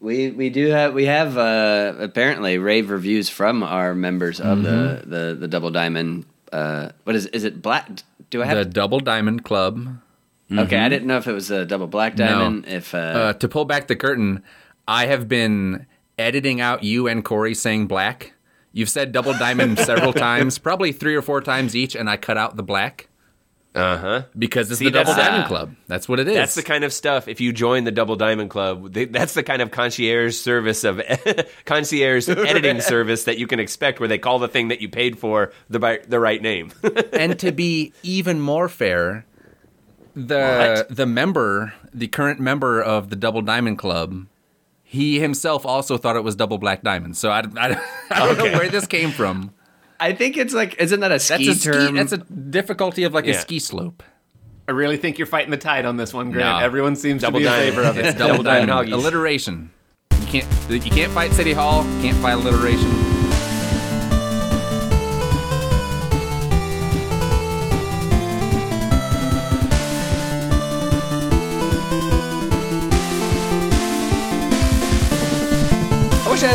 We we do have we have uh, apparently rave reviews from our members of the, the the Double Diamond. Uh, what is is it black? Do I have The Double Diamond Club. Okay, I didn't know if it was a double black diamond. If uh, Uh, to pull back the curtain, I have been editing out you and Corey saying black. You've said double diamond several times, probably three or four times each, and I cut out the black Uh huh. because it's See, the double diamond club. That's what it is. That's the kind of stuff. If you join the Double Diamond Club, they, that's the kind of concierge service of concierge editing service that you can expect, where they call the thing that you paid for the the right name. and to be even more fair, the the member, the current member of the Double Diamond Club, he himself also thought it was double black diamond. So I, I, I don't know where this came from. I think it's like isn't that a That's ski a ski, term? That's a difficulty of like Yeah. a ski slope. I really think you're fighting the tide on this one, Grant. No. Everyone seems Double to be diamond. in favor of it. It's double, Double diamond diamond, alliteration. You can't you can't fight City Hall. Can't fight alliteration.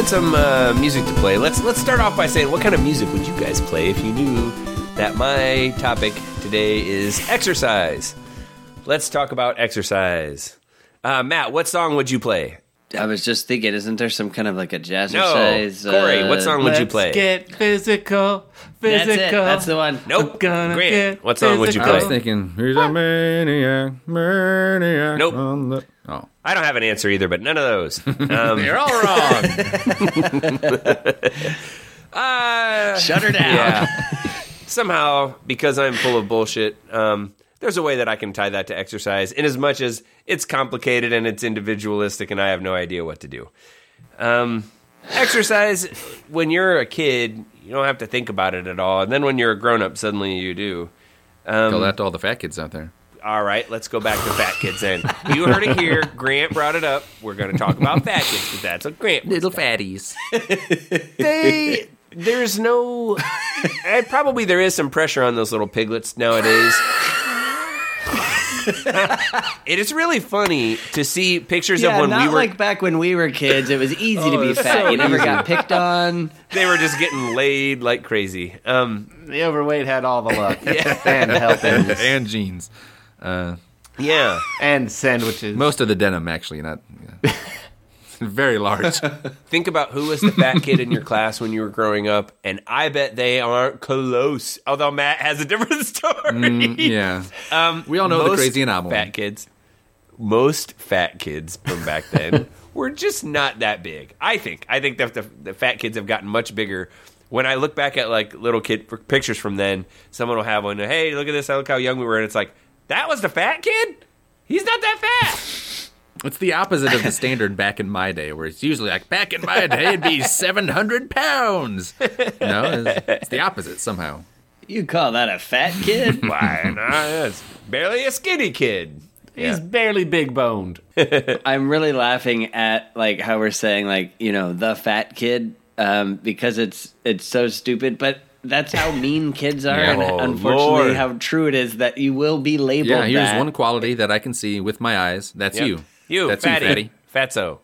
I wish I had some uh, music to play. Let's let's start off by saying, what kind of music would you guys play if you knew that my topic today is exercise? Let's talk about exercise. Uh, Matt, what song would you play? I was just thinking, isn't there some kind of like a No, jazzercise? Corey, uh, what song would you Let's play? get physical, physical. That's physical. it. That's the one. nope. Gonna Grant, what song would you physical. I was thinking, he's a maniac, maniac. Nope. On the- I don't have an answer either, but none of those. Um, you're all wrong. uh, Shut her down. yeah. Somehow, because I'm full of bullshit, um, there's a way that I can tie that to exercise, in as much as it's complicated and it's individualistic, and I have no idea what to do. Um, exercise, when you're a kid, you don't have to think about it at all, and then when you're a grown up, suddenly you do. Tell that to all the fat kids out there. All right, let's go back to fat kids then. You heard it here. Grant brought it up. We're going to talk about fat kids because that's what Grant Little fatties. they there's no and probably there is some pressure on those little piglets nowadays it is really funny to see pictures Yeah, of when not we were like back when we were kids. It was easy to be fat. so you never easy. got picked on. they were just getting laid like crazy um The overweight had all the luck and helpings and jeans. yeah and sandwiches. Most of the denim, actually, not yeah. very large. think about who was the fat kid in your class when you were growing up and i bet they aren't close although matt has a different story yeah, Um, We all know the most crazy anomaly. Fat kids, most fat kids from back then were just not that big. I think. I think that the, the fat kids have gotten much bigger. When I look back at like little kid pictures from then, someone will have one. Hey, look at this! I look how young we were, and it's like that was the fat kid. He's not that fat. It's the opposite of the standard back in my day, where it's usually like back in my day it'd be seven hundred pounds. No, it's, it's the opposite somehow. You call that a fat kid? Why not? It's barely a skinny kid. He's barely big boned. I'm really laughing at like how we're saying like you know the fat kid um, because it's it's so stupid, but that's how mean kids are, Yeah. and Oh, unfortunately, Lord. how true it is that you will be labeled. Yeah, here's that. one quality that I can see with my eyes. That's Yep. you. You, That's fatty. you, fatty. Fatso.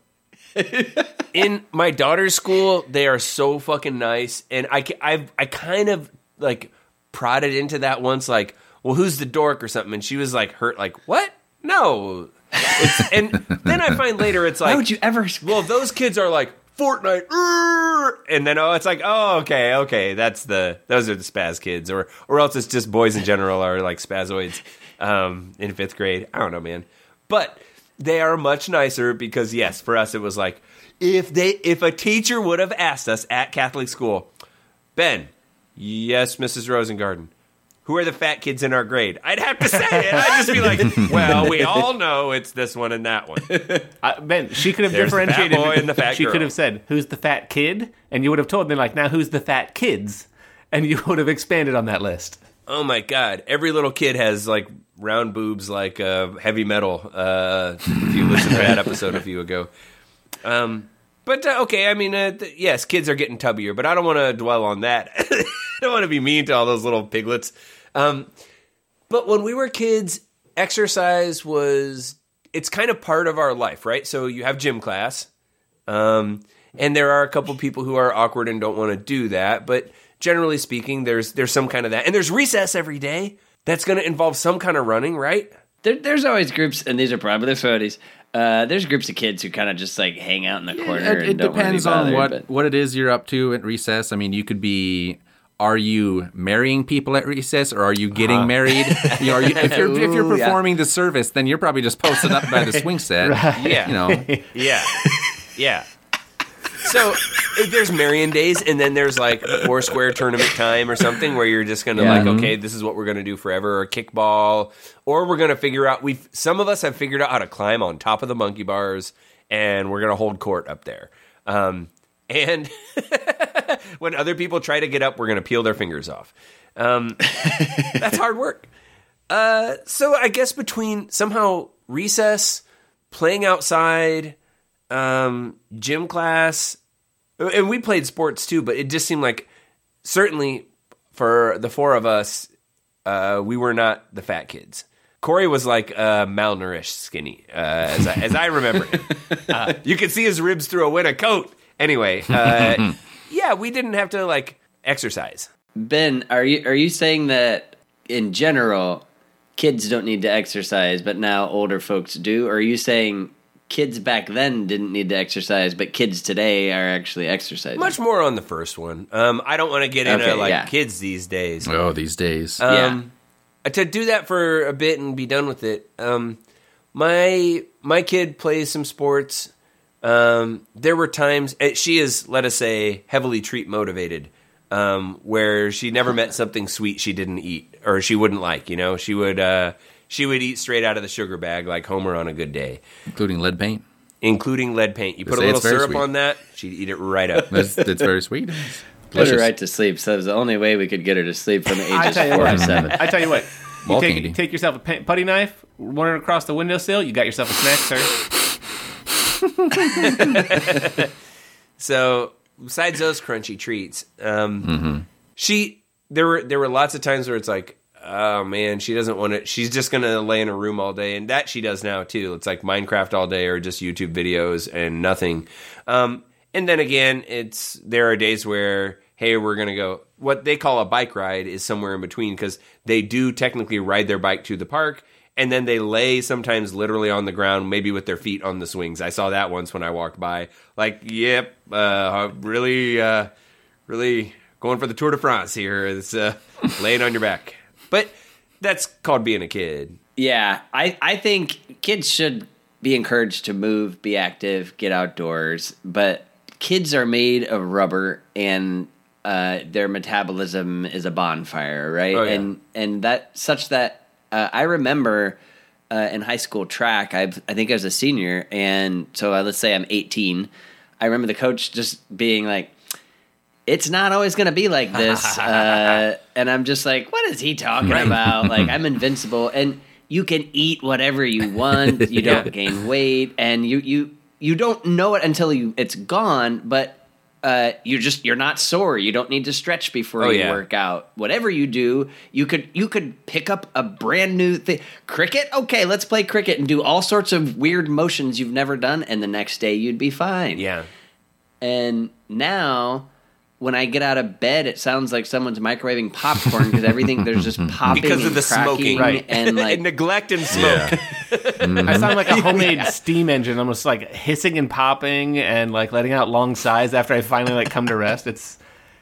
In my daughter's school, they are so fucking nice, and I, I've, I kind of like prodded into that once, like, well, who's the dork or something, and she was like hurt, like, what? No. It's, and then I find later it's like, Why would you ever? well, those kids are like Fortnite, and then oh, it's like, oh, okay, okay, that's the those are the spaz kids, or or else it's just boys in general are like spazoids um, in fifth grade. I don't know, man, but they are much nicer because yes, for us it was like if they if a teacher would have asked us at Catholic school, Ben, yes, Mrs. Rosengarten. Who are the fat kids in our grade? I'd have to say it. I'd just be like, "Well, we all know it's this one and that one." Uh, ben, she could have There's the differentiated. boy and the fat she girl. could have said, "Who's the fat kid?" And you would have told me like, "Now who's the fat kids?" And you would have expanded on that list. Oh my god! Every little kid has like round boobs, like uh, heavy metal. Uh, if you listen to that episode a few ago, um, but uh, okay, I mean, uh, th- yes, kids are getting tubbier, but I don't want to dwell on that. I don't want to be mean to all those little piglets. Um, but when we were kids, exercise was it's kind of part of our life, right? So you have gym class, Um, and there are a couple people who are awkward and don't want to do that, but generally speaking, there's there's some kind of that. And there's recess every day. That's going to involve some kind of running, right? There, there's always groups, and these are probably the photos. Uh, there's groups of kids who kind of just like hang out in the corner. It, and it don't wanna be depends on what but- what it is you're up to at recess. I mean, you could be. Are you marrying people at recess, or are you getting married? You know, are you, if you're if you're Ooh, yeah. performing the service, then you're probably just posted up by the swing set. Yeah. You know, Yeah. Yeah. So there's Marion days, and then there's like four square tournament time or something where you're just gonna Yeah. like, okay, this is what we're gonna do forever, or kickball, or we're gonna figure out. We've some of us have figured out how to climb on top of the monkey bars, and we're gonna hold court up there. Um, and when other people try to get up, we're gonna peel their fingers off. Um, that's hard work. Uh, so I guess between somehow recess, playing outside, um, gym class, and we played sports too, but it just seemed like certainly for the four of us, uh, we were not the fat kids. Corey was like uh, malnourished, skinny, uh, as, I, as I remember. him. Uh, you could see his ribs through a winter coat. Anyway, uh, yeah, we didn't have to like exercise. Ben, are you are you saying that in general kids don't need to exercise, but now older folks do? Or are you saying kids back then didn't need to exercise, but kids today are actually exercising? Much more on the first one. Um, I don't want to get into Okay, like yeah. kids these days. oh, these days. Um, To do that for a bit and be done with it. Um, my my kid plays some sports. Um, there were times eh, she is, let us say, heavily treat motivated, um, where she never met something sweet she didn't eat or she wouldn't like. You know, she would uh, she would eat straight out of the sugar bag like Homer on a good day, including lead paint. including lead paint. You put a little syrup sweet. on that, she'd eat it right up. That's, that's very sweet. It's Put her right to sleep. So it was the only way we could get her to sleep from the I ages tell you four what. to seven. I tell you what. You take, take yourself a putty knife, run it across the windowsill. You got yourself a snack, sir. So besides those crunchy treats, um, Mm-hmm. she there were there were lots of times where it's like, oh man, she doesn't want to. She's just gonna lay in a room all day, and that she does now too. It's like Minecraft all day or just YouTube videos and nothing. Um, and then again, it's there are days where hey, we're gonna go. What they call a bike ride is somewhere in between because they do technically ride their bike to the park. And then they lay sometimes literally on the ground, maybe with their feet on the swings. I saw that once when I walked by. Like, yep, uh, really, uh, really going for the Tour de France here. It's uh, laying on your back. But that's called being a kid. Yeah, I, I think kids should be encouraged to move, be active, get outdoors. But kids are made of rubber, and uh, their metabolism is a bonfire, right? Oh, yeah. And and that such that uh, I remember uh, in high school track. I I think I was a senior, and so uh, let's say I'm 18. I remember the coach just being like. It's not always going to be like this, uh, and I'm just like, "What is he talking about? Like, I'm invincible, and you can eat whatever you want. You don't gain weight, and you you you don't know it until you it's gone. But uh, you just you're not sore. You don't need to stretch before Oh, you yeah. work out. Whatever you do, you could you could pick up a brand new thing. Cricket, okay, let's play cricket and do all sorts of weird motions you've never done, and the next day you'd be fine. Yeah. And now, when I get out of bed, it sounds like someone's microwaving popcorn because everything there's just popping Because of and the cracking smoking. Right. and like neglect and smoke. Mm-hmm. I sound like a homemade steam engine, almost like hissing and popping and like letting out long sighs after I finally like come to rest. It's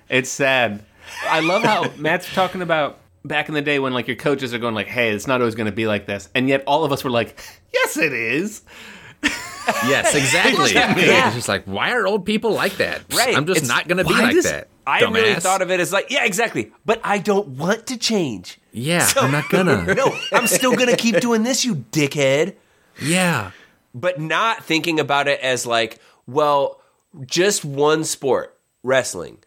it's sad. I love how Matt's talking about back in the day when like your coaches are going like, "Hey, it's not always going to be like this," and yet all of us were like, "Yes, it is." Yes, exactly. Yeah. It's just like, why are old people like that? Right. I'm just It's- not going to be like does- that. I really thought of it as like, yeah, exactly. But I don't want to change. Yeah, I'm not gonna. no, I'm still gonna keep doing this, you dickhead. Yeah. But not thinking about it as like, well, just one sport, wrestling.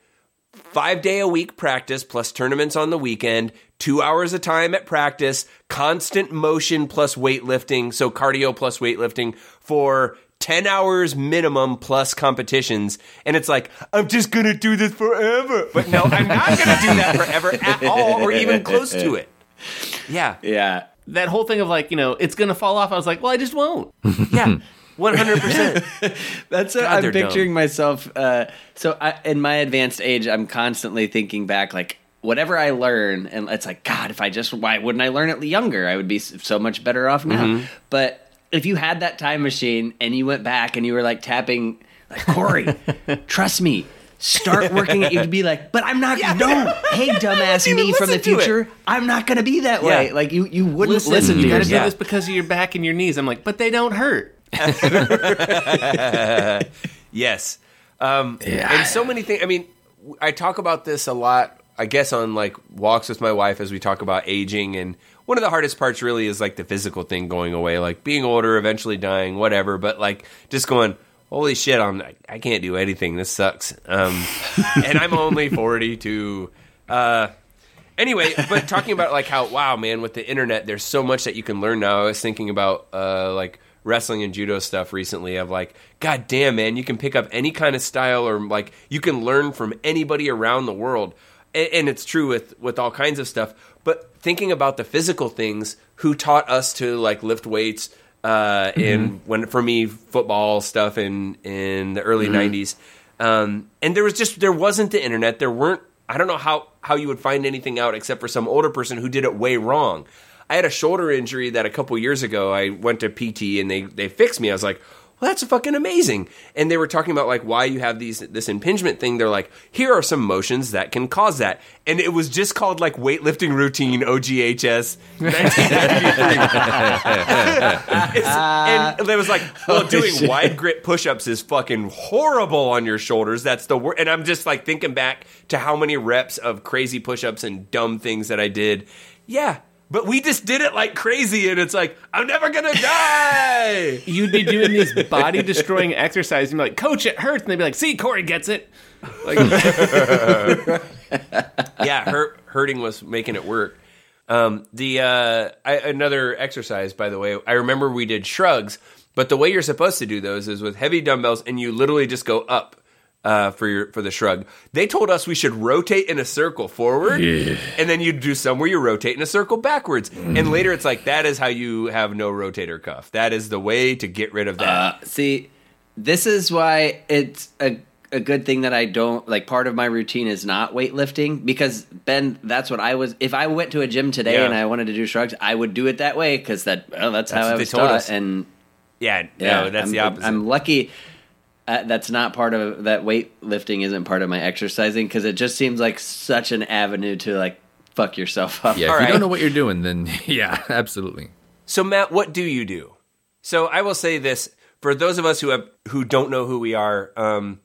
Five day a week practice plus tournaments on the weekend, two hours a time at practice, constant motion plus weightlifting, so cardio plus weightlifting for 10 hours minimum plus competitions. And it's like, I'm just gonna do this forever. But no, I'm not gonna do that forever at all or even close to it. Yeah. yeah. That whole thing of like, you know, it's going to fall off. I was like, "Well, I just won't." Yeah. One hundred percent. That's what God, I'm they're dumb. picturing myself. Uh, so I, in my advanced age, I'm constantly thinking back, like whatever I learn, and it's like, God, if I just why wouldn't I learn it younger? I would be so much better off now. Mm-hmm. But if you had that time machine and you went back and you were like tapping, like Corey, trust me. Start working at you'd be like, but I'm not. No, hey, dumbass me from the listen it. future. I'm not going to be that way. Like you, you wouldn't Listen, listen, you to got to yourself. do Yeah. this because of your back and your knees. I'm like, but they don't hurt. Yes. Um, And so many things. I mean, i talk about this a lot, I guess, on like walks with my wife as we talk about aging. And one of the hardest parts really is like the physical thing going away, like being older, eventually dying, whatever. But like just going, holy shit, I'm, I- I can't do anything. This sucks. Um, and I'm only 42. Uh, anyway, but talking about like how wow, man, with the internet, there's so much that you can learn now. I was thinking about uh, like wrestling and judo stuff recently. Of like, god damn, man, you can pick up any kind of style, or like you can learn from anybody around the world. And, it's true with with all kinds of stuff. But thinking about the physical things, who taught us to like lift weights? Uh, in when for me football stuff in in the early '90s, um, and there was just there wasn't the internet. There weren't. I don't know how how you would find anything out except for some older person who did it way wrong. I had a shoulder injury that a couple years ago I went to PT and they they fixed me. I was like, well, that's fucking amazing. And they were talking about like why you have these this impingement thing. They're like, here are some motions that can cause that. And it was just called like weightlifting routine OGHS 1993. It's- and it was like, well, doing wide grip push-ups is fucking horrible on your shoulders. That's the worst. And I'm just like thinking back to how many reps of crazy push-ups and dumb things that I did. Yeah, but we just did it like crazy, and it's like I'm never gonna die. You'd be doing these body destroying exercises and be like, Coach, it hurts. And they'd be like, See, Corey gets it. Like, yeah, hurt, hurting was making it work. Um, the uh, I, another exercise, by the way, I remember we did shrugs, but the way you're supposed to do those is with heavy dumbbells, and you literally just go up uh, for your for the shrug. They told us we should rotate in a circle forward, and then you do some where you rotate in a circle backwards. And later, it's like that is how you have no rotator cuff. That is the way to get rid of that. See, this is why it's a a good thing that I don't like. Part of my routine is not weightlifting because Ben, that's what I was. If I went to a gym today Yeah. and I wanted to do shrugs, I would do it that way because that well, that's, That's how I they was told taught. us. And yeah, yeah, no, that's I'm, the opposite. I'm lucky. Uh, that's not part of that. Weightlifting isn't part of my exercising because it just seems like such an avenue to like fuck yourself up. Yeah, if All you right. don't know what you're doing, then yeah, absolutely. So Matt, what do you do? So I will say this for those of us who have who don't know who we are. Um,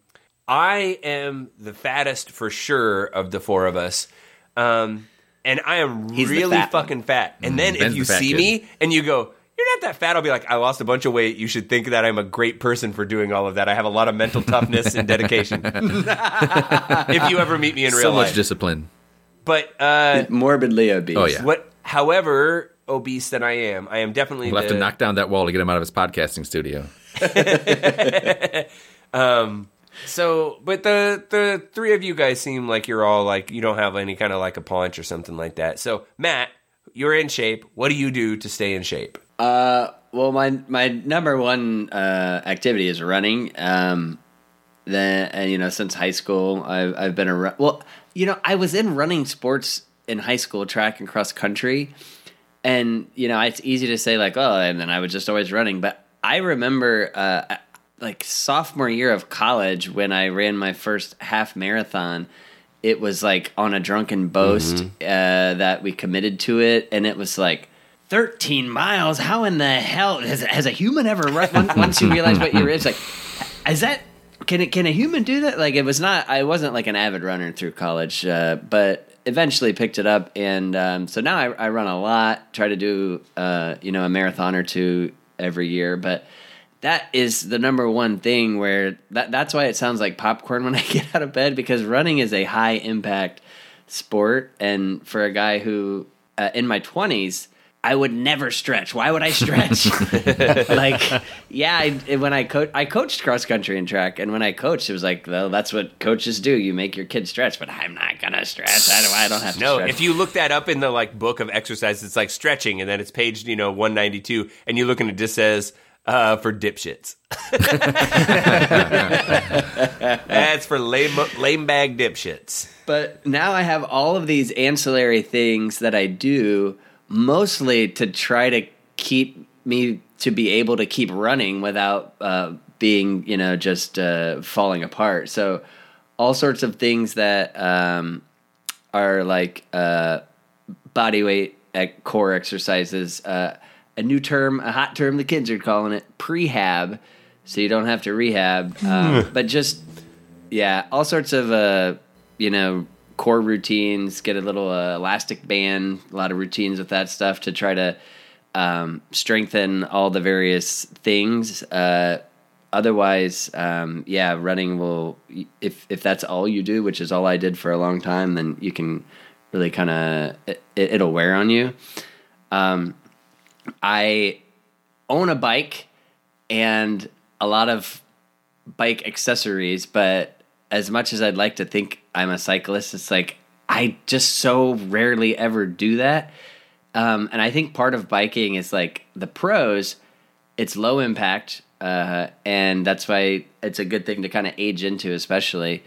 I am the fattest for sure of the four of us, um, and I am He's really fat fucking fat. And then if you the see kid. me and you go, "You're not that fat," I'll be like, "I lost a bunch of weight. You should think that I'm a great person for doing all of that. I have a lot of mental toughness and dedication." if you ever meet me in real life, so much life, discipline. but uh, Morbidly obese. Oh, yeah. what? However obese that I am, I am definitely We'll have to knock down that wall to get him out of his podcasting studio. um. So, but the the three of you guys seem like you're all like you don't have any kind of like a paunch or something like that. So, Matt, you're in shape. What do you do to stay in shape? Uh, well, my my number one uh, activity is running. Um, then and you know since high school, I've I've been a ru- well, you know I was in running sports in high school, track and cross country, and you know it's easy to say like oh, and then I was just always running, but I remember uh, like sophomore year of college when I ran my first half marathon. It was like on a drunken boast uh, that we committed to it, and it was like 13 miles. How in the hell has, has a human ever run? Once, you realize what you're, it's like, is that can it can a human do that? Like it was not. I wasn't like an avid runner through college, uh, but eventually picked it up, and um, so now I, I run a lot. Try to do uh, you know a marathon or two every year, but that is the number one thing where that that's why it sounds like popcorn when I get out of bed because running is a high impact sport and for a guy who uh, in my 20s I would never stretch. Why would I stretch? like, yeah, I, when I coach, I coached cross country and track, and when I coached, it was like, well, that's what coaches do. You make your kids stretch, but I'm not gonna stretch. I don't. I don't have to. No, stretch. if you look that up in the like book of exercises, it's like stretching, and then it's page you know one ninety two, and you look and it just says uh, for dipshits. That's for lame, lame bag dipshits. But now I have all of these ancillary things that I do mostly to try to keep me to be able to keep running without uh, being, you know, just uh, falling apart. So all sorts of things that um, are like uh, body weight at core exercises. Uh, a new term, a hot term, the kids are calling it prehab. So you don't have to rehab, um, but just yeah, all sorts of uh, you know core routines. Get a little uh, elastic band, a lot of routines with that stuff to try to um, strengthen all the various things. Uh, otherwise, um, yeah, running will. If if that's all you do, which is all I did for a long time, then you can really kind of it, it'll wear on you. Um, I own a bike and a lot of bike accessories, but as much as I'd like to think I'm a cyclist, it's like I just so rarely ever do that. Um, and I think part of biking is like the pros, it's low impact, uh, and that's why it's a good thing to kind of age into, especially.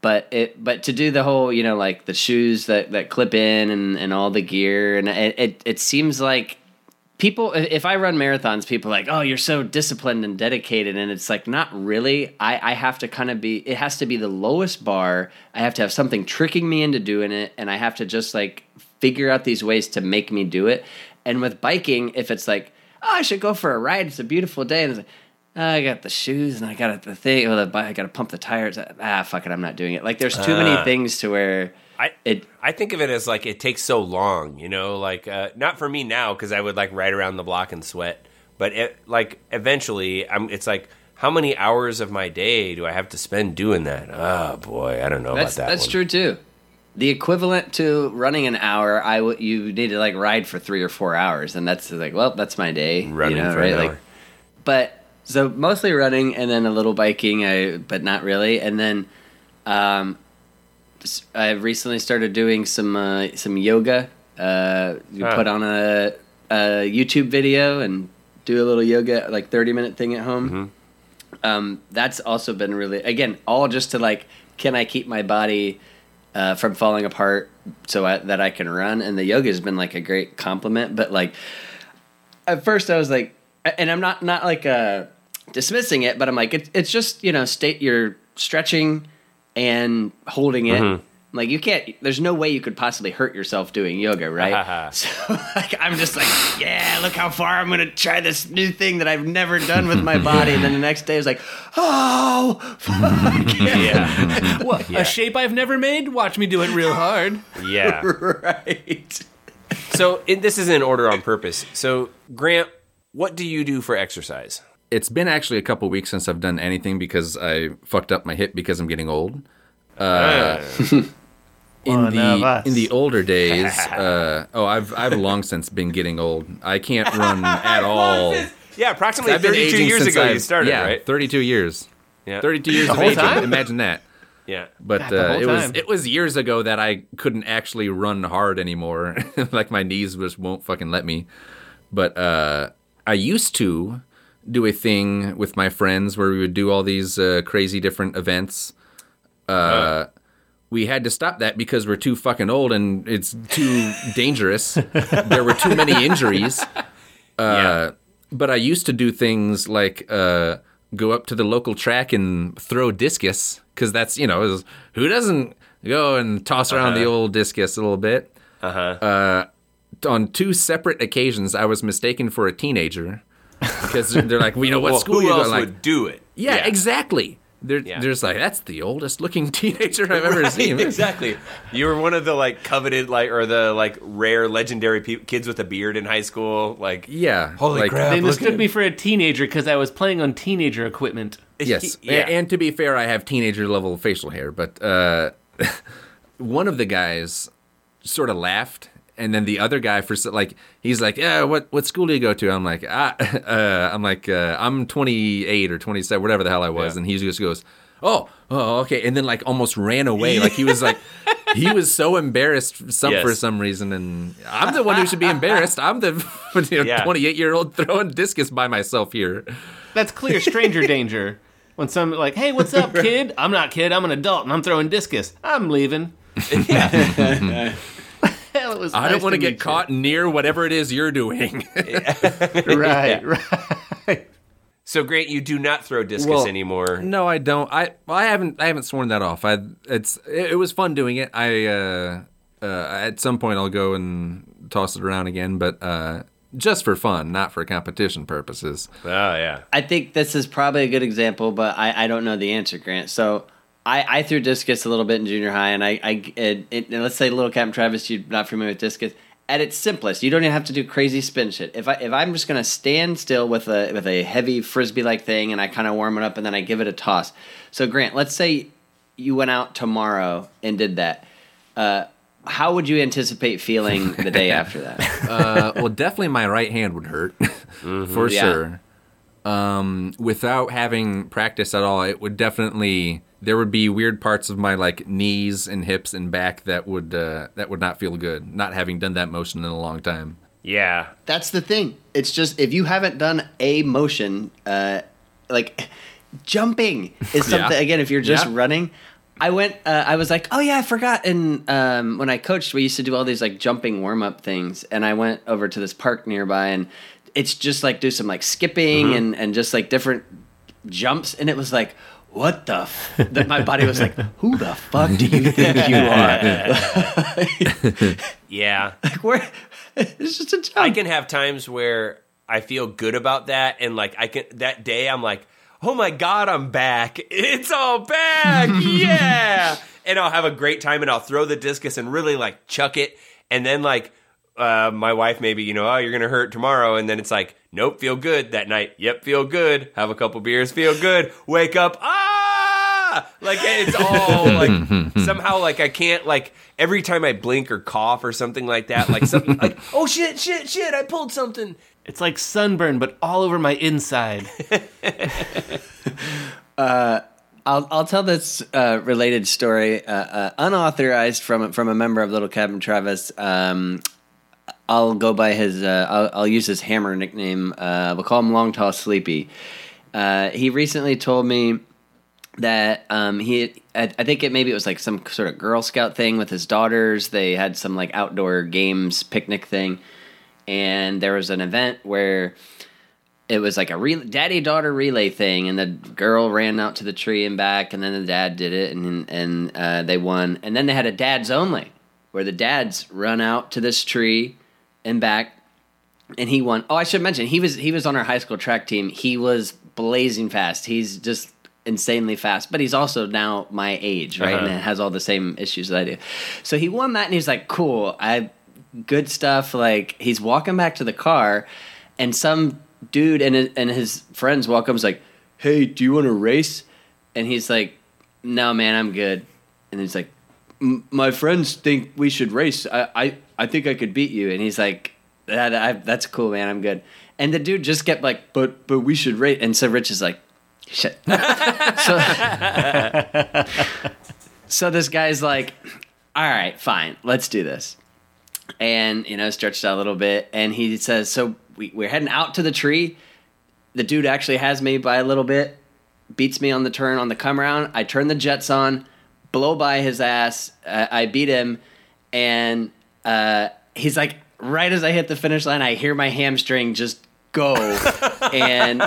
But it, but to do the whole, you know, like the shoes that, that clip in and, and all the gear, and it, it, it seems like people if i run marathons people are like oh you're so disciplined and dedicated and it's like not really. I, I have to kind of be it has to be the lowest bar. I have to have something tricking me into doing it and i have to just like figure out these ways to make me do it. And with biking if it's like oh i should go for a ride. It's a beautiful day and it's like oh, i got the shoes and i got the thing oh, the bike i gotta pump the tires. Ah fuck it i'm not doing it. Like there's too uh. many things to where I it I think of it as like it takes so long, you know, like uh, not for me now because I would like ride around the block and sweat, but it, like eventually, I'm. It's like how many hours of my day do I have to spend doing that? Oh boy, I don't know that's, about that. That's one. true too. The equivalent to running an hour, I w- you need to like ride for three or four hours, and that's like, well, that's my day. Running you know, for right? an like, hour. but so mostly running, and then a little biking, I but not really, and then um, I recently started doing some uh, some yoga. Uh, you Huh. put on a, a YouTube video and do a little yoga, like thirty minute thing at home. Um, that's also been really again all just to like, can I keep my body uh, from falling apart so I, that I can run? And the yoga has been like a great compliment. But like at first I was like, and I'm not not like uh, dismissing it, but I'm like, it, it's just you know, state you're stretching and holding it. Mm-hmm. Like you can't. There's no way you could possibly hurt yourself doing yoga, right? so like, I'm just like, yeah, look how far I'm gonna try this new thing that I've never done with my body. and then the next day, I was like, oh, fuck yeah, What, Yeah. A shape I've never made? Watch me do it real hard. yeah. right. So it, this is in order on purpose. So Grant, what do you do for exercise? It's been actually a couple weeks since I've done anything because I fucked up my hip because I'm getting old. Uh, in One the in the older days, uh, oh, I've I've long since been getting old. I can't run at all. yeah, approximately I've been 32 aging years since ago I've- you started, yeah, right? 32 years. Yeah. 32 years of whole aging. time? Imagine that. Yeah. But God, uh, it was it was years ago that I couldn't actually run hard anymore. like my knees just won't fucking let me. But uh, I used to do a thing with my friends where we would do all these uh, crazy different events. Uh, we had to stop that because we're too fucking old and it's too dangerous. there were too many injuries. Uh, But I used to do things like uh, go up to the local track and throw discus because that's you know is- who doesn't go and toss around the old discus a little bit. Uh-huh. On two separate occasions, I was mistaken for a teenager because they're like, we know what Well, school who you're else going. Like, would do it? yeah, exactly. They're, Yeah. they're just like, that's the oldest looking teenager I've ever Right, seen. exactly. You were one of the like coveted like or the like rare legendary pe- kids with a beard in high school. Like Yeah. Holy like, crap. They mistook me for a teenager because I was playing on teenager equipment. Yes, yeah. A- and to be fair, I have teenager level facial hair, but uh, one of the guys sort of laughed, and then the other guy for like he's like, "Yeah, what what school do you go to?" I'm like, ah, uh, I'm like, uh, I'm 28 or 27, whatever the hell I was, Yeah. and he just goes. Oh, oh, okay, and then like almost ran away. Like he was like, he was so embarrassed for some Yes. for some reason, and I'm the one who should be embarrassed. I'm the Yeah. 28 year old throwing discus by myself here. That's clear stranger danger. When some like, hey, what's up, kid? I'm not kid. I'm an adult, and I'm throwing discus. I'm leaving. Hell, it was. I nice don't want to meet get you. caught near whatever it is you're doing. Right, right. So Grant, you do not throw discus Well, anymore. no, I don't. I well, I haven't I haven't sworn that off. I it's it, it was fun doing it. I uh, uh, at some point I'll go and toss it around again, but uh, just for fun, not for competition purposes. Oh yeah. I think this is probably a good example, but I, I don't know the answer, Grant. So I, I threw discus a little bit in junior high, and I, I it, it, and let's say little Captain Travis, you're not familiar with discus. At its simplest, you don't even have to do crazy spin shit. If I if I'm just gonna stand still with a with a heavy frisbee like thing, and I kind of warm it up, and then I give it a toss. So Grant, let's say you went out tomorrow and did that. Uh, how would you anticipate feeling the day after that? Uh, well, definitely my right hand would hurt for Yeah. sure. Um, without having practice at all, it would definitely there would be weird parts of my like knees and hips and back that would uh, that would not feel good. Not having done that motion in a long time. Yeah. That's the thing. It's just if you haven't done a motion, uh, like jumping is something. Yeah. Again, if you're just Yeah. running, I went. Uh, I was like, oh yeah, I forgot. And um, when I coached, we used to do all these like jumping warm up things. And I went over to this park nearby, and it's just like do some like skipping Mm-hmm. and and just like different jumps. And it was like. What the? F-? That my body was like, "Who the fuck do you think you are?" Yeah. like, where? It's just a jump. I can have times where I feel good about that, and like I can that day I'm like, oh my god, I'm back! It's all back, yeah! And I'll have a great time, and I'll throw the discus and really like chuck it, and then like uh, my wife maybe you know oh you're gonna hurt tomorrow, and then it's like nope, feel good that night. Yep, feel good. Have a couple beers, feel good. Wake up, ah! Like it's all like somehow like I can't like every time I blink or cough or something like that, like something like oh shit, shit, shit, I pulled something. It's like sunburn, but all over my inside. I'll I'll tell this uh, related story, uh, uh, unauthorized from from a member of Little Cabin Travis. Um, I'll go by his. Uh, I'll, I'll use his hammer nickname. Uh, we'll call him Long Tall Sleepy. Uh, he recently told me that um, he. I, I think it maybe it was like some sort of Girl Scout thing with his daughters. They had some like outdoor games picnic thing, and there was an event where it was like a re- daddy daughter relay thing, and the girl ran out to the tree and back, and then the dad did it, and and uh, they won. And then they had a dads only, where the dads run out to this tree and back, and he won. Oh, I should mention he was he was on our high school track team. He was blazing fast. He's just insanely fast, but he's also now my age, right? Uh-huh. And has all the same issues that I do. So he won that, and he's like, "Cool, I good stuff." Like he's walking back to the car, and some dude and his, and his friends walk up, and is like, "Hey, do you want to race?" And he's like, "No, man, I'm good." And he's like, "M- "My friends think we should race. I I, I think I could beat you." And he's like, that, I, "That's cool, man. I'm good." And the dude just kept like, "But but we should race." And so Rich is like, "Shit." so so this guy's like, "All right, fine, let's do this." And you know, stretched out a little bit, and he says, "So we, we're heading out to the tree." The dude actually has me by a little bit, beats me on the turn on the come around. I turn the jets on, blow by his ass. Uh, I beat him, and uh, he's like, right as I hit the finish line, I hear my hamstring just go, and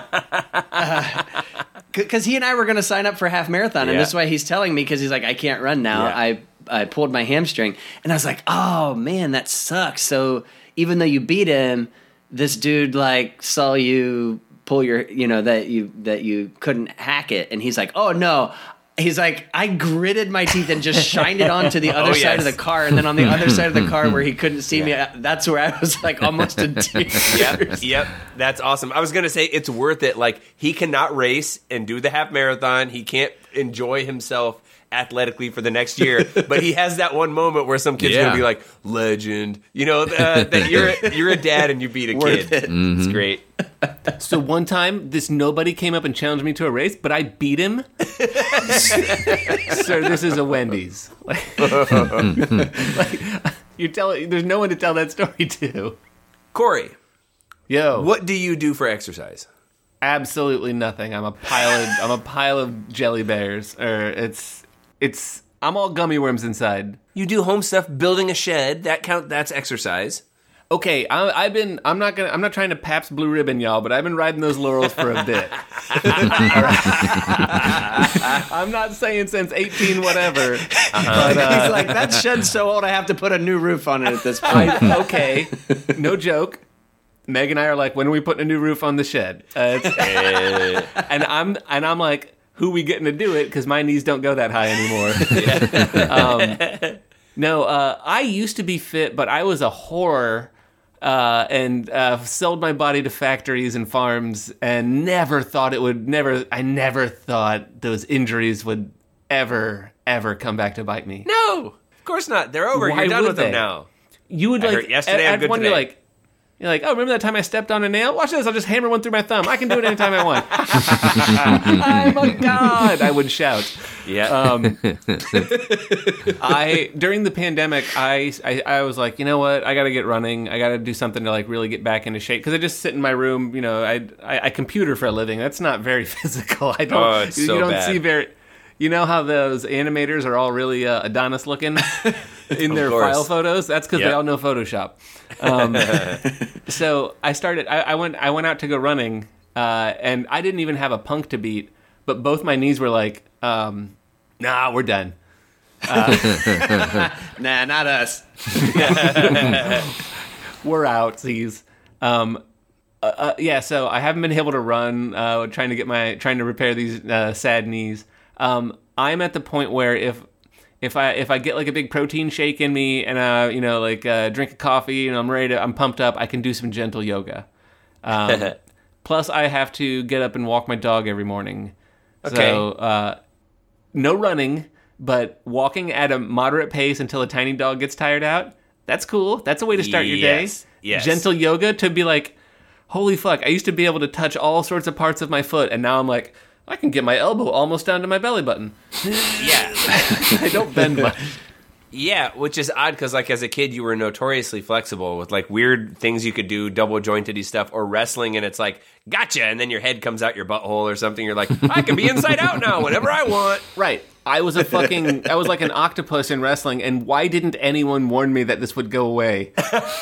because he and I were going to sign up for half marathon, and Yeah. this is why he's telling me because he's like, I can't run now. Yeah. I I pulled my hamstring, and I was like, oh man, that sucks. So even though you beat him, this dude like saw you pull your, you know that you that you couldn't hack it, and he's like, oh no. He's like, I gritted my teeth and just shined it onto the oh, other Oh, side of the car, and then on the other side of the car where he couldn't see me, uh, that's where I was like almost in tears. Yep, yep, that's awesome. I was gonna say it's worth it. Like he cannot race and do the half marathon. He can't enjoy himself athletically for the next year, but he has that one moment where some kid's Yeah. gonna be like, "Legend," you know, uh, that you're you're a dad and you beat a Worth kid. it. It's great. So one time, this nobody came up and challenged me to a race, but I beat him. Sir, this is a Wendy's. Like, like, you tell there's no one to tell that story to. Corey, Yo, what do you do for exercise? Absolutely nothing. I'm a pile of I'm a pile of jelly bears. Or it's it's I'm all gummy worms inside. You do home stuff, building a shed. That count. That's exercise. Okay, I, I've been. I'm not gonna. I'm not trying to Pabst Blue Ribbon y'all, but I've been riding those laurels for a bit. I'm not saying since 18 whatever. But, uh, He's like, that shed's so old, I have to put a new roof on it at this point. I, okay, no joke. Meg and I are like, when are we putting a new roof on the shed? Uh, it's- and I'm and I'm like, who we getting to do it? Because my knees don't go that high anymore. um, no, uh, I used to be fit, but I was a horror. Uh, and uh, sold my body to factories and farms, and never thought it would. Never, I never thought those injuries would ever, ever come back to bite me. No, of course not. They're over. Why You're done with them they? now. You would I like yesterday, At, I'm at good one, you're like, you're like, oh, remember that time I stepped on a nail? Watch this. I'll just hammer one through my thumb. I can do it anytime I want. I'm a god. I would shout. Yeah. Um, I during the pandemic, I, I I was like, you know what? I got to get running. I got to do something to like really get back into shape because I just sit in my room. You know, I, I I computer for a living. That's not very physical. I don't. Oh, it's you, so you don't bad. see very. You know how those animators are all really uh, Adonis looking in their course. file photos? That's because they all know Photoshop. Um, so I started. I, I went. I went out to go running, uh, and I didn't even have a punk to beat. But both my knees were like, um, "Nah, we're done." nah, not us. we're out. These, um, uh, uh, yeah. So I haven't been able to run. Uh, trying to get my trying to repair these uh, sad knees. Um, I'm at the point where if if I if I get like a big protein shake in me and uh you know like uh, drink a coffee and I'm ready to I'm pumped up, I can do some gentle yoga. Um, plus, I have to get up and walk my dog every morning. Okay. So uh, no running, but walking at a moderate pace until a tiny dog gets tired out. That's cool. That's a way to start your day. Yes, yes. Gentle yoga to be like, holy fuck! I used to be able to touch all sorts of parts of my foot, and now I'm like, I can get my elbow almost down to my belly button. yeah. I don't bend much. Yeah, which is odd because, like, as a kid, you were notoriously flexible with like weird things you could do, double jointed stuff, or wrestling, and it's like, gotcha, and then your head comes out your butthole or something. You're like, I can be inside out now whatever I want. Right. I was a fucking. I was like an octopus in wrestling, and why didn't anyone warn me that this would go away?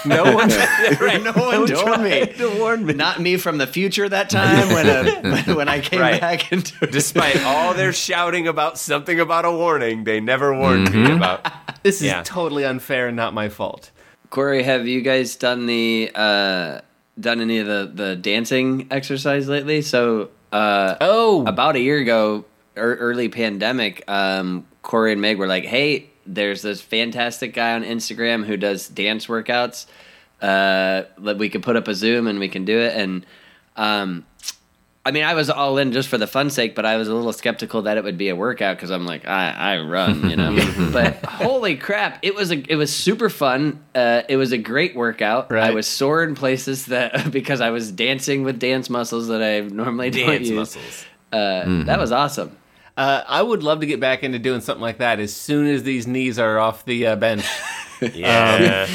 No one. right. No one told me. to warn me. Not me from the future that time when uh, when I came Right. back into it. Despite all their shouting about something about a warning, they never warned me about. This is Yeah. totally unfair and not my fault. Corey, have you guys done the uh, done any of the the dancing exercise lately? So uh, Oh, about a year ago, early pandemic, um, Corey and Meg were like, "Hey, there's this fantastic guy on Instagram who does dance workouts. Uh, that we could put up a Zoom and we can do it." And um, I mean, I was all in just for the fun sake, but I was a little skeptical that it would be a workout because I'm like, I, I run, you know. but holy crap, it was a it was super fun. Uh, it was a great workout. I was sore in places that because I was dancing with dance muscles that I normally don't use. muscles. Uh, That was awesome. Uh, I would love to get back into doing something like that as soon as these knees are off the uh, bench. Yeah.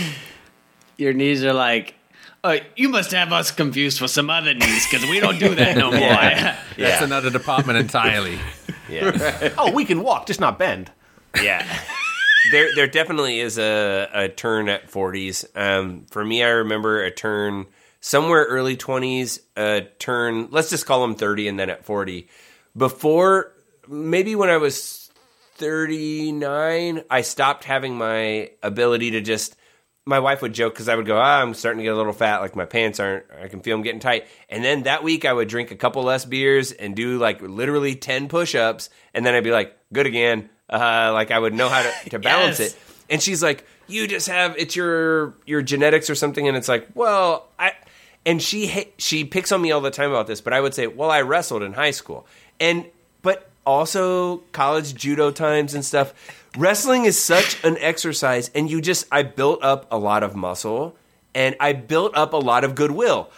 Your knees are like, oh, you must have us confused for some other knees because we don't do that no more. Yeah. That's yeah. another department entirely. yeah. oh, we can walk, just not bend. Yeah. There, there definitely is a, a turn at 40s. Um, for me, I remember a turn somewhere early 20s, a turn, let's just call them 30 and then at 40. Before, maybe when I was 39, I stopped having my ability to just. My wife would joke because I would go, ah, I'm starting to get a little fat. Like my pants aren't, I can feel them getting tight. And then that week I would drink a couple less beers and do like literally 10 push ups. And then I'd be like, good again. Uh, like I would know how to, to balance Yes. it. And she's like, "You just have it's your your genetics or something." And it's like, "Well, I." And she she picks on me all the time about this, but I would say, "Well, I wrestled in high school, and also college judo times and stuff. Wrestling is such an exercise, and you just I built up a lot of muscle, and I built up a lot of goodwill."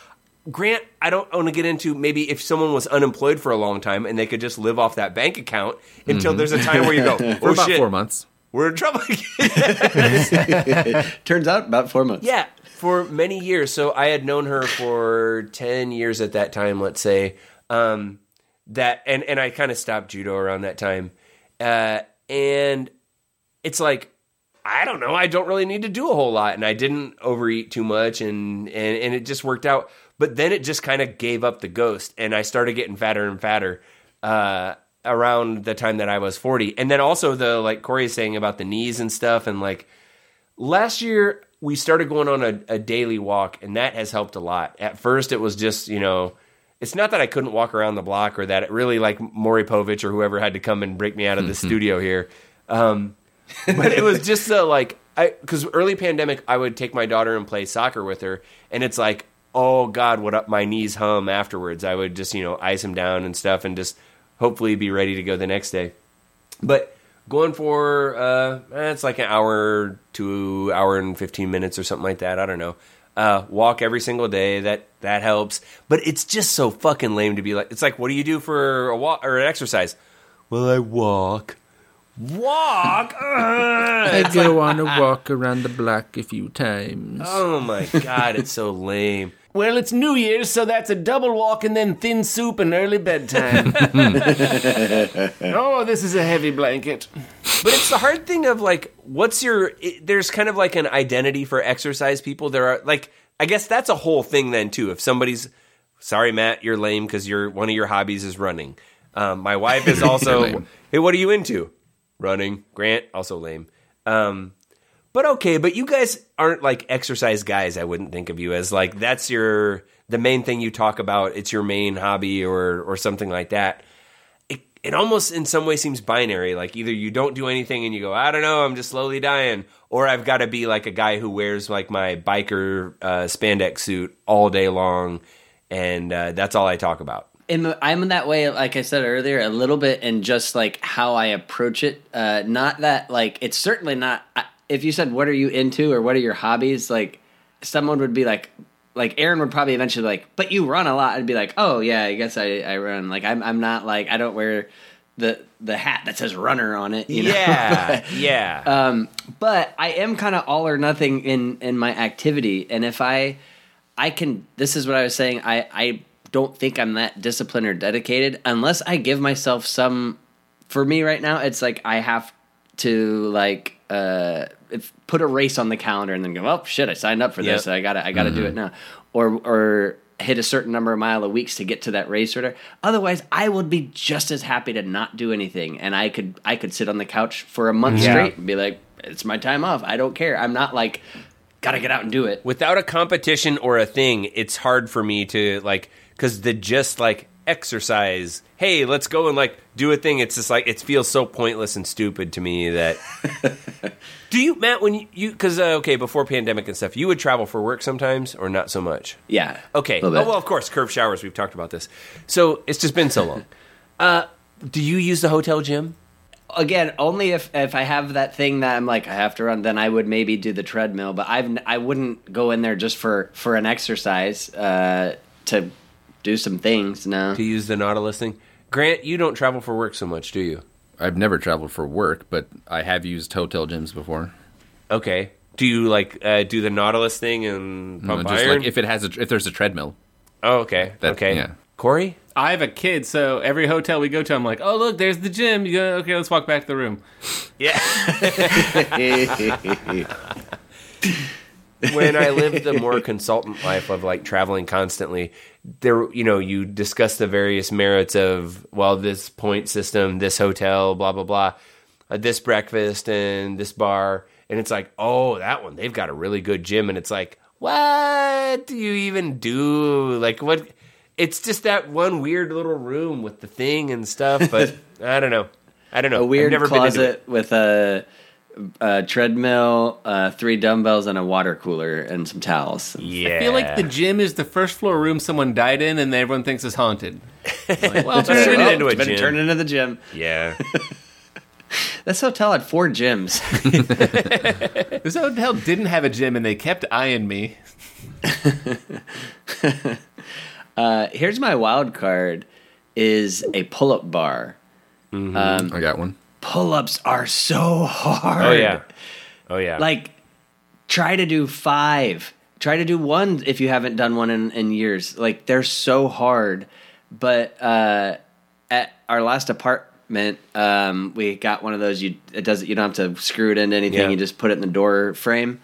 Grant, I don't want to get into maybe if someone was unemployed for a long time and they could just live off that bank account until there's a time where you go, For oh about shit, four months. we're in trouble again. Turns out about four months. Yeah, for many years. So I had known her for ten years at that time, let's say. Um, that and and I kind of stopped judo around that time, uh, and it's like I don't know. I don't really need to do a whole lot, and I didn't overeat too much, and and and it just worked out. But then it just kind of gave up the ghost, and I started getting fatter and fatter. Uh, around the time that I was 40. And then also the like Corey is saying about the knees and stuff and like last year we started going on a, a daily walk and that has helped a lot at first it was just you know it's not that i couldn't walk around the block or that it really like maury povich or whoever had to come and break me out of the studio here. Um, but it was just like i because early pandemic i would take my daughter and play soccer with her and it's like oh god what up my knees hum afterwards. I would just you know ice them down and stuff and just hopefully be ready to go the next day. But going for uh eh, it's like an hour to hour and 15 minutes or something like that i don't know uh walk every single day that that helps. But it's just so fucking lame to be like it's like what do you do for a walk or an exercise? Well i walk. Walk? I go on a walk around the block a few times. oh my god it's so lame Well, it's New Year's, so that's a double walk and then thin soup and early bedtime. oh, this is a heavy blanket. but it's the hard thing of like what's your it, there's kind of like an identity for exercise people. There are like i guess that's a whole thing then too. If somebody's sorry matt you're lame because your one of your hobbies is running. Um, my wife is also hey what are you into? Running. Grant also lame. Um, but okay but you guys aren't like exercise guys i wouldn't think of you as like that's your the main thing you talk about it's your main hobby or or something like that it, it almost in some way seems binary. Like either you don't do anything and you go, I don't know, I'm just slowly dying, or I've got to be like a guy who wears like my biker uh, spandex suit all day long, and uh, that's all I talk about. In, I'm in that way, like I said earlier, a little bit in just like how I approach it. Uh, not that like it's certainly not. I- If you said what are you into or what are your hobbies, like someone would be like, like Aaron would probably eventually be like, but you run a lot. I'd be like, oh yeah, I guess I, I run. Like I'm I'm not like I don't wear the the hat that says runner on it. You know? Yeah, yeah. um, but I am kind of all or nothing in in my activity, and if I I can, this is what I was saying. I I don't think I'm that disciplined or dedicated unless I give myself some. For me right now, it's like I have to like uh put a race on the calendar and then go, oh shit, I signed up for this. Yep. I gotta I gotta do it now, or or hit a certain number of mile a weeks to get to that race or whatever. Otherwise, I would be just as happy to not do anything, and I could I could sit on the couch for a month Yeah. straight and be like, it's my time off. I don't care. I'm not like gotta get out and do it. Without a competition or a thing, it's hard for me to like because the just like exercise. Hey, let's go and like do a thing. It's just like it feels so pointless and stupid to me that. do you, Matt? When you because uh, okay before pandemic and stuff, you would travel for work sometimes or not so much. Yeah. Okay. Oh, well, of course, curved showers. We've talked about this. So it's just been so long. uh, do you use the hotel gym? again, only if if I have that thing that I'm like I have to run, then I would maybe do the treadmill. But I've I wouldn't go in there just for for an exercise uh, to do some things. No, To use the Nautilus thing? Grant, you don't travel for work so much, do you? I've never traveled for work, but I have used hotel gyms before. Okay. Do you like uh, do the Nautilus thing and No, pump just iron? like if it has a, if there's a treadmill. oh, okay. That- okay. yeah. Corey? I have a kid, so every hotel we go to, I'm like, oh, look, there's the gym. You go, okay, let's walk back to the room. Yeah. when I lived the more consultant life of like traveling constantly, there you know you discuss the various merits of well this point system, this hotel, blah blah blah, uh, this breakfast and this bar, and it's like oh that one they've got a really good gym, and it's like what do you even do like what? It's just that one weird little room with the thing and stuff, but I don't know. I don't know. a I've weird never been into it. closet with a, a treadmill, uh, three dumbbells, and a water cooler and some towels. Yeah. I feel like the gym is the first floor room someone died in, and everyone thinks is haunted. Like, well, turn it Turn it into into a It's been gym. turned into the gym. Yeah. This hotel had four gyms. This hotel didn't have a gym, and they kept eyeing me. Uh, here's my wild card: is a pull-up bar. I got one. Pull-ups are so hard. Oh yeah. Oh yeah. Like, try to do five. Try to do one if you haven't done one in, in years. Like, they're so hard. But uh, at our last apartment, um, we got one of those. You it does you don't have to screw it into anything. Yeah. You just put it in the door frame,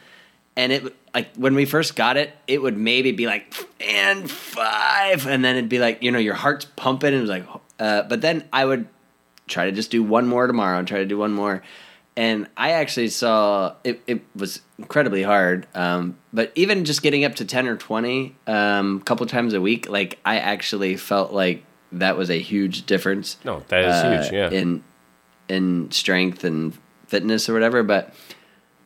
and it like when we first got it, it would maybe be like and five, and then it'd be like you know your heart's pumping, and it was like, uh, but then I would try to just do one more tomorrow and try to do one more. And I actually saw it, it was incredibly hard. Um, but even just getting up to 10 or 20 um, a couple times a week, like I actually felt like that was a huge difference. No, that is uh, huge, yeah. In, in strength and fitness or whatever. But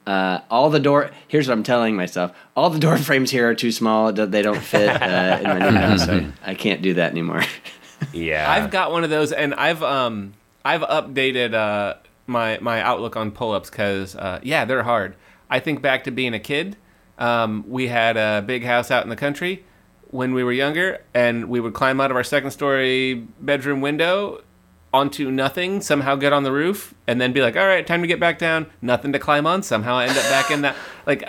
uh, all the door, here's what I'm telling myself all the door frames here are too small. They don't fit uh, in my new house. So I can't do that anymore. yeah. I've got one of those, and I've um I've updated uh my my outlook on pull-ups because uh, yeah, they're hard. I think back to being a kid. Um, we had a big house out in the country when we were younger, and we would climb out of our second story bedroom window onto nothing, somehow get on the roof, and then be like, "All right, time to get back down." Nothing to climb on. Somehow I end up back in that like,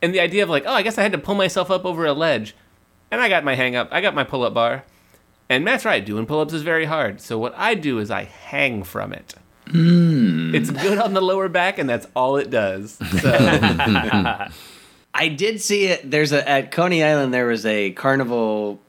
and the idea of like, "Oh, I guess I had to pull myself up over a ledge," and I got my hang up. I got my pull up bar. And Matt's right, doing pull ups is very hard. So what I do is I hang from it. It's good on the lower back, and that's all it does. So I did see it. There's a at Coney Island. There was a carnival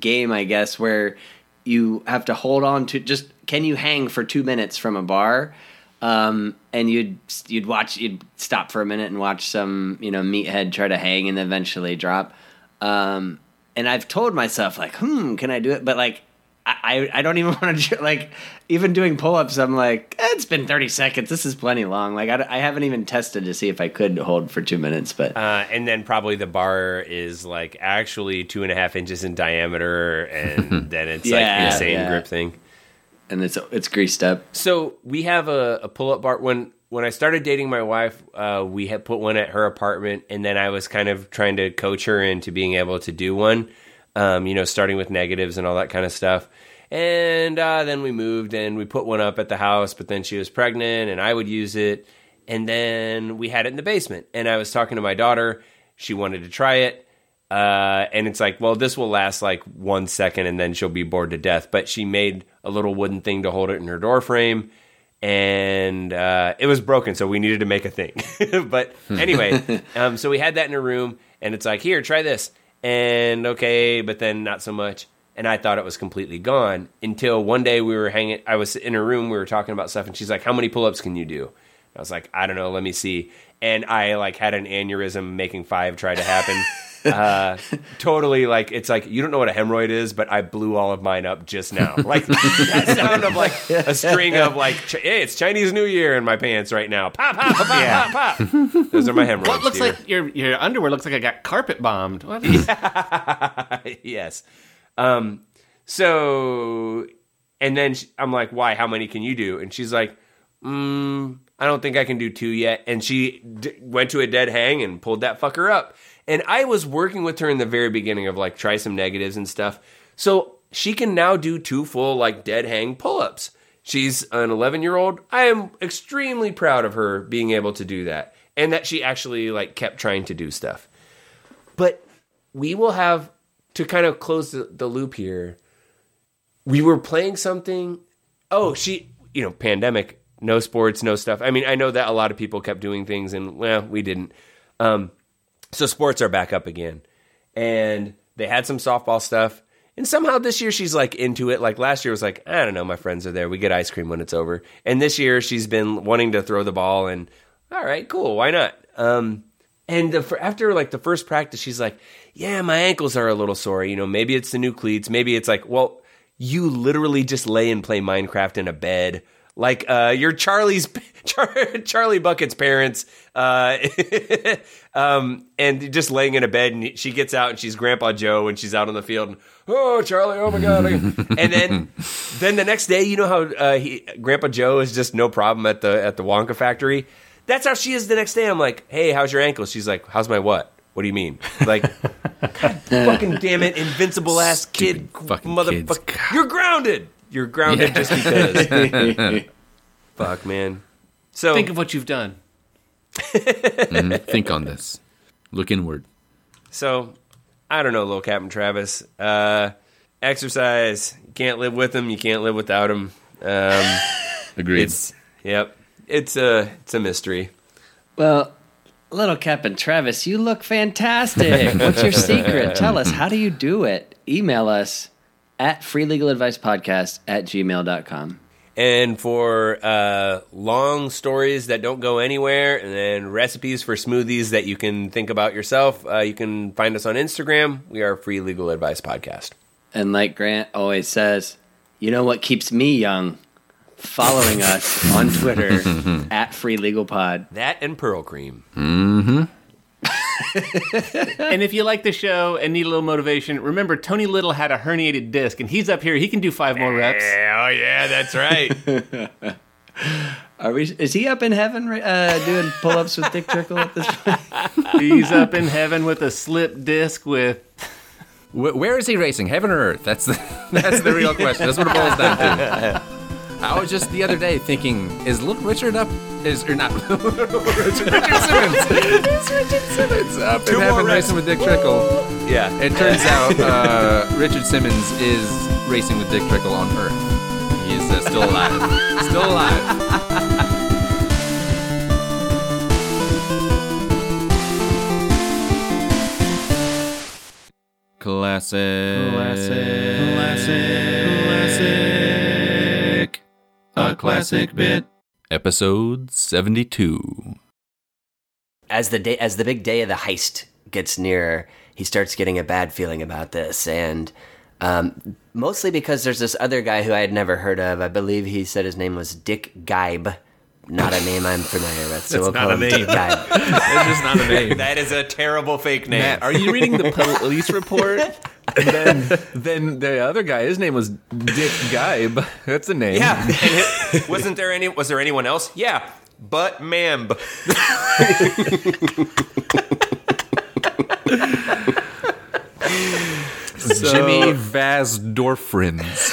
game, I guess, where you have to hold on to just. Can you hang for two minutes from a bar? Um, and you'd you'd watch you'd stop for a minute and watch some you know meathead try to hang and eventually drop. Um, and I've told myself like, hmm, can I do it? But like, I I, I don't even want to like even doing pull ups. I'm like, eh, it's been 30 seconds. This is plenty long. Like I, I haven't even tested to see if I could hold for two minutes, but. Uh, and then probably the bar is like actually two and a half inches in diameter, and then it's Yeah, like insane yeah. grip thing. and it's it's greased up. So we have a, a pull up bar. When when I started dating my wife, uh, we had put one at her apartment, and then I was kind of trying to coach her into being able to do one. Um, you know, starting with negatives and all that kind of stuff. And uh, then we moved and we put one up at the house, but then she was pregnant, and I would use it. And then we had it in the basement, and I was talking to my daughter. She wanted to try it. Uh, and it's like, well, this will last like one second and then she'll be bored to death. But she made a little wooden thing to hold it in her door frame and uh, it was broken, so we needed to make a thing. but anyway, um, so we had that in a room and it's like, here, try this. And okay, but then not so much. And I thought it was completely gone until one day we were hanging, I was in a room, we were talking about stuff, and she's like, how many pull ups can you do? I was like, I don't know, let me see. And I like had an aneurysm making five try to happen. uh, totally like it's like you don't know what a hemorrhoid is, but I blew all of mine up just now. Like that sound of like a string of like, ch- hey, it's Chinese New Year in my pants right now. Pop, pop, pop, Yeah. pop, pop. Those are my hemorrhoids. what looks dear. like your your underwear looks like I got carpet bombed. What? yes. Um, so, and then sh I'm like, why? How many can you do? And she's like, mm, I don't think I can do two yet. And she d- went to a dead hang and pulled that fucker up. And I was working with her in the very beginning of like try some negatives and stuff. So she can now do two full like dead hang pull ups. She's an 11 year old. I am extremely proud of her being able to do that and that she actually like kept trying to do stuff. But we will have to kind of close the, the loop here. We were playing something. Oh, she, you know, pandemic, no sports, no stuff. I mean, I know that a lot of people kept doing things and, well, we didn't. Um, so sports are back up again. And they had some softball stuff. And somehow this year she's like into it. Like last year was like, I don't know, my friends are there. We get ice cream when it's over. And this year she's been wanting to throw the ball and all right, cool, why not? Um, and the, after like the first practice, she's like, "Yeah, my ankles are a little sore. You know, maybe it's the new cleats. Maybe it's like, well, you literally just lay and play Minecraft in a bed, like uh, you're Charlie's Char, Charlie Bucket's parents, uh, um, and just laying in a bed. And she gets out and she's Grandpa Joe, and she's out on the field. And, oh, Charlie! Oh my God! and then, then the next day, you know how uh, he, Grandpa Joe is just no problem at the at the Wonka factory. That's how she is the next day. I'm like, hey, how's your ankle? She's like, how's my what? What do you mean? Like, God fucking damn it, invincible ass kid, motherfucker. You're grounded. You're grounded just because. Fuck, man. So Think of what you've done. Mhm. Think on this. Look inward. So, I don't know, little Captain Travis. Uh, exercise. You can't live with him. You can't live without him. Um, Agreed. it's yep. It's a it's a mystery. Well, little Captain Travis, you look fantastic. What's your secret? Tell us. How do you do it? Email us at freelegaladvicepodcast at gmail.com. And for uh, long stories that don't go anywhere, and then recipes for smoothies that you can think about yourself, uh, you can find us on Instagram. We are Free Legal Advice Podcast. And like Grant always says, you know what keeps me young? Following us on Twitter at Free Legal Pod. That and Pearl Cream. And if you like the show and need a little motivation, remember Tony Little had a herniated disc, and he's up here. He can do five more reps. Oh yeah, that's right. Are we? Is he up in heaven uh, doing pull-ups with Dick Trickle at this point? He's up in heaven with a slip disc with. Where is he racing? Heaven or earth? That's the that's the real question. That's what it boils down to. I was just the other day thinking, is Little Richard up? Is or not? Richard, Richard Simmons. is Richard Simmons up Two in more heaven racing with Dick Trickle? yeah. It turns out uh, Richard Simmons is racing with Dick Trickle on Earth. He is uh, still alive. Still alive. Classic. Classic. Classic. Classic. A classic bit. Episode 72. as the day as the big day of the heist gets nearer, he starts getting a bad feeling about this, and um, mostly because there's this other guy who I had never heard of. I believe he said his name was Dick Geib. Not a name I'm familiar with, so we'll not call a him name. Dick Geib. It's just not a name. That is a terrible fake name. Matt, are you reading the police report? then, then the other guy, his name was Dick Geib. That's a name. Yeah, and it, wasn't there any? Was there anyone else? Yeah, but ma'am. Jimmy Vasdorfrins.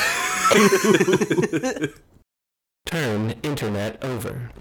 Turn internet over.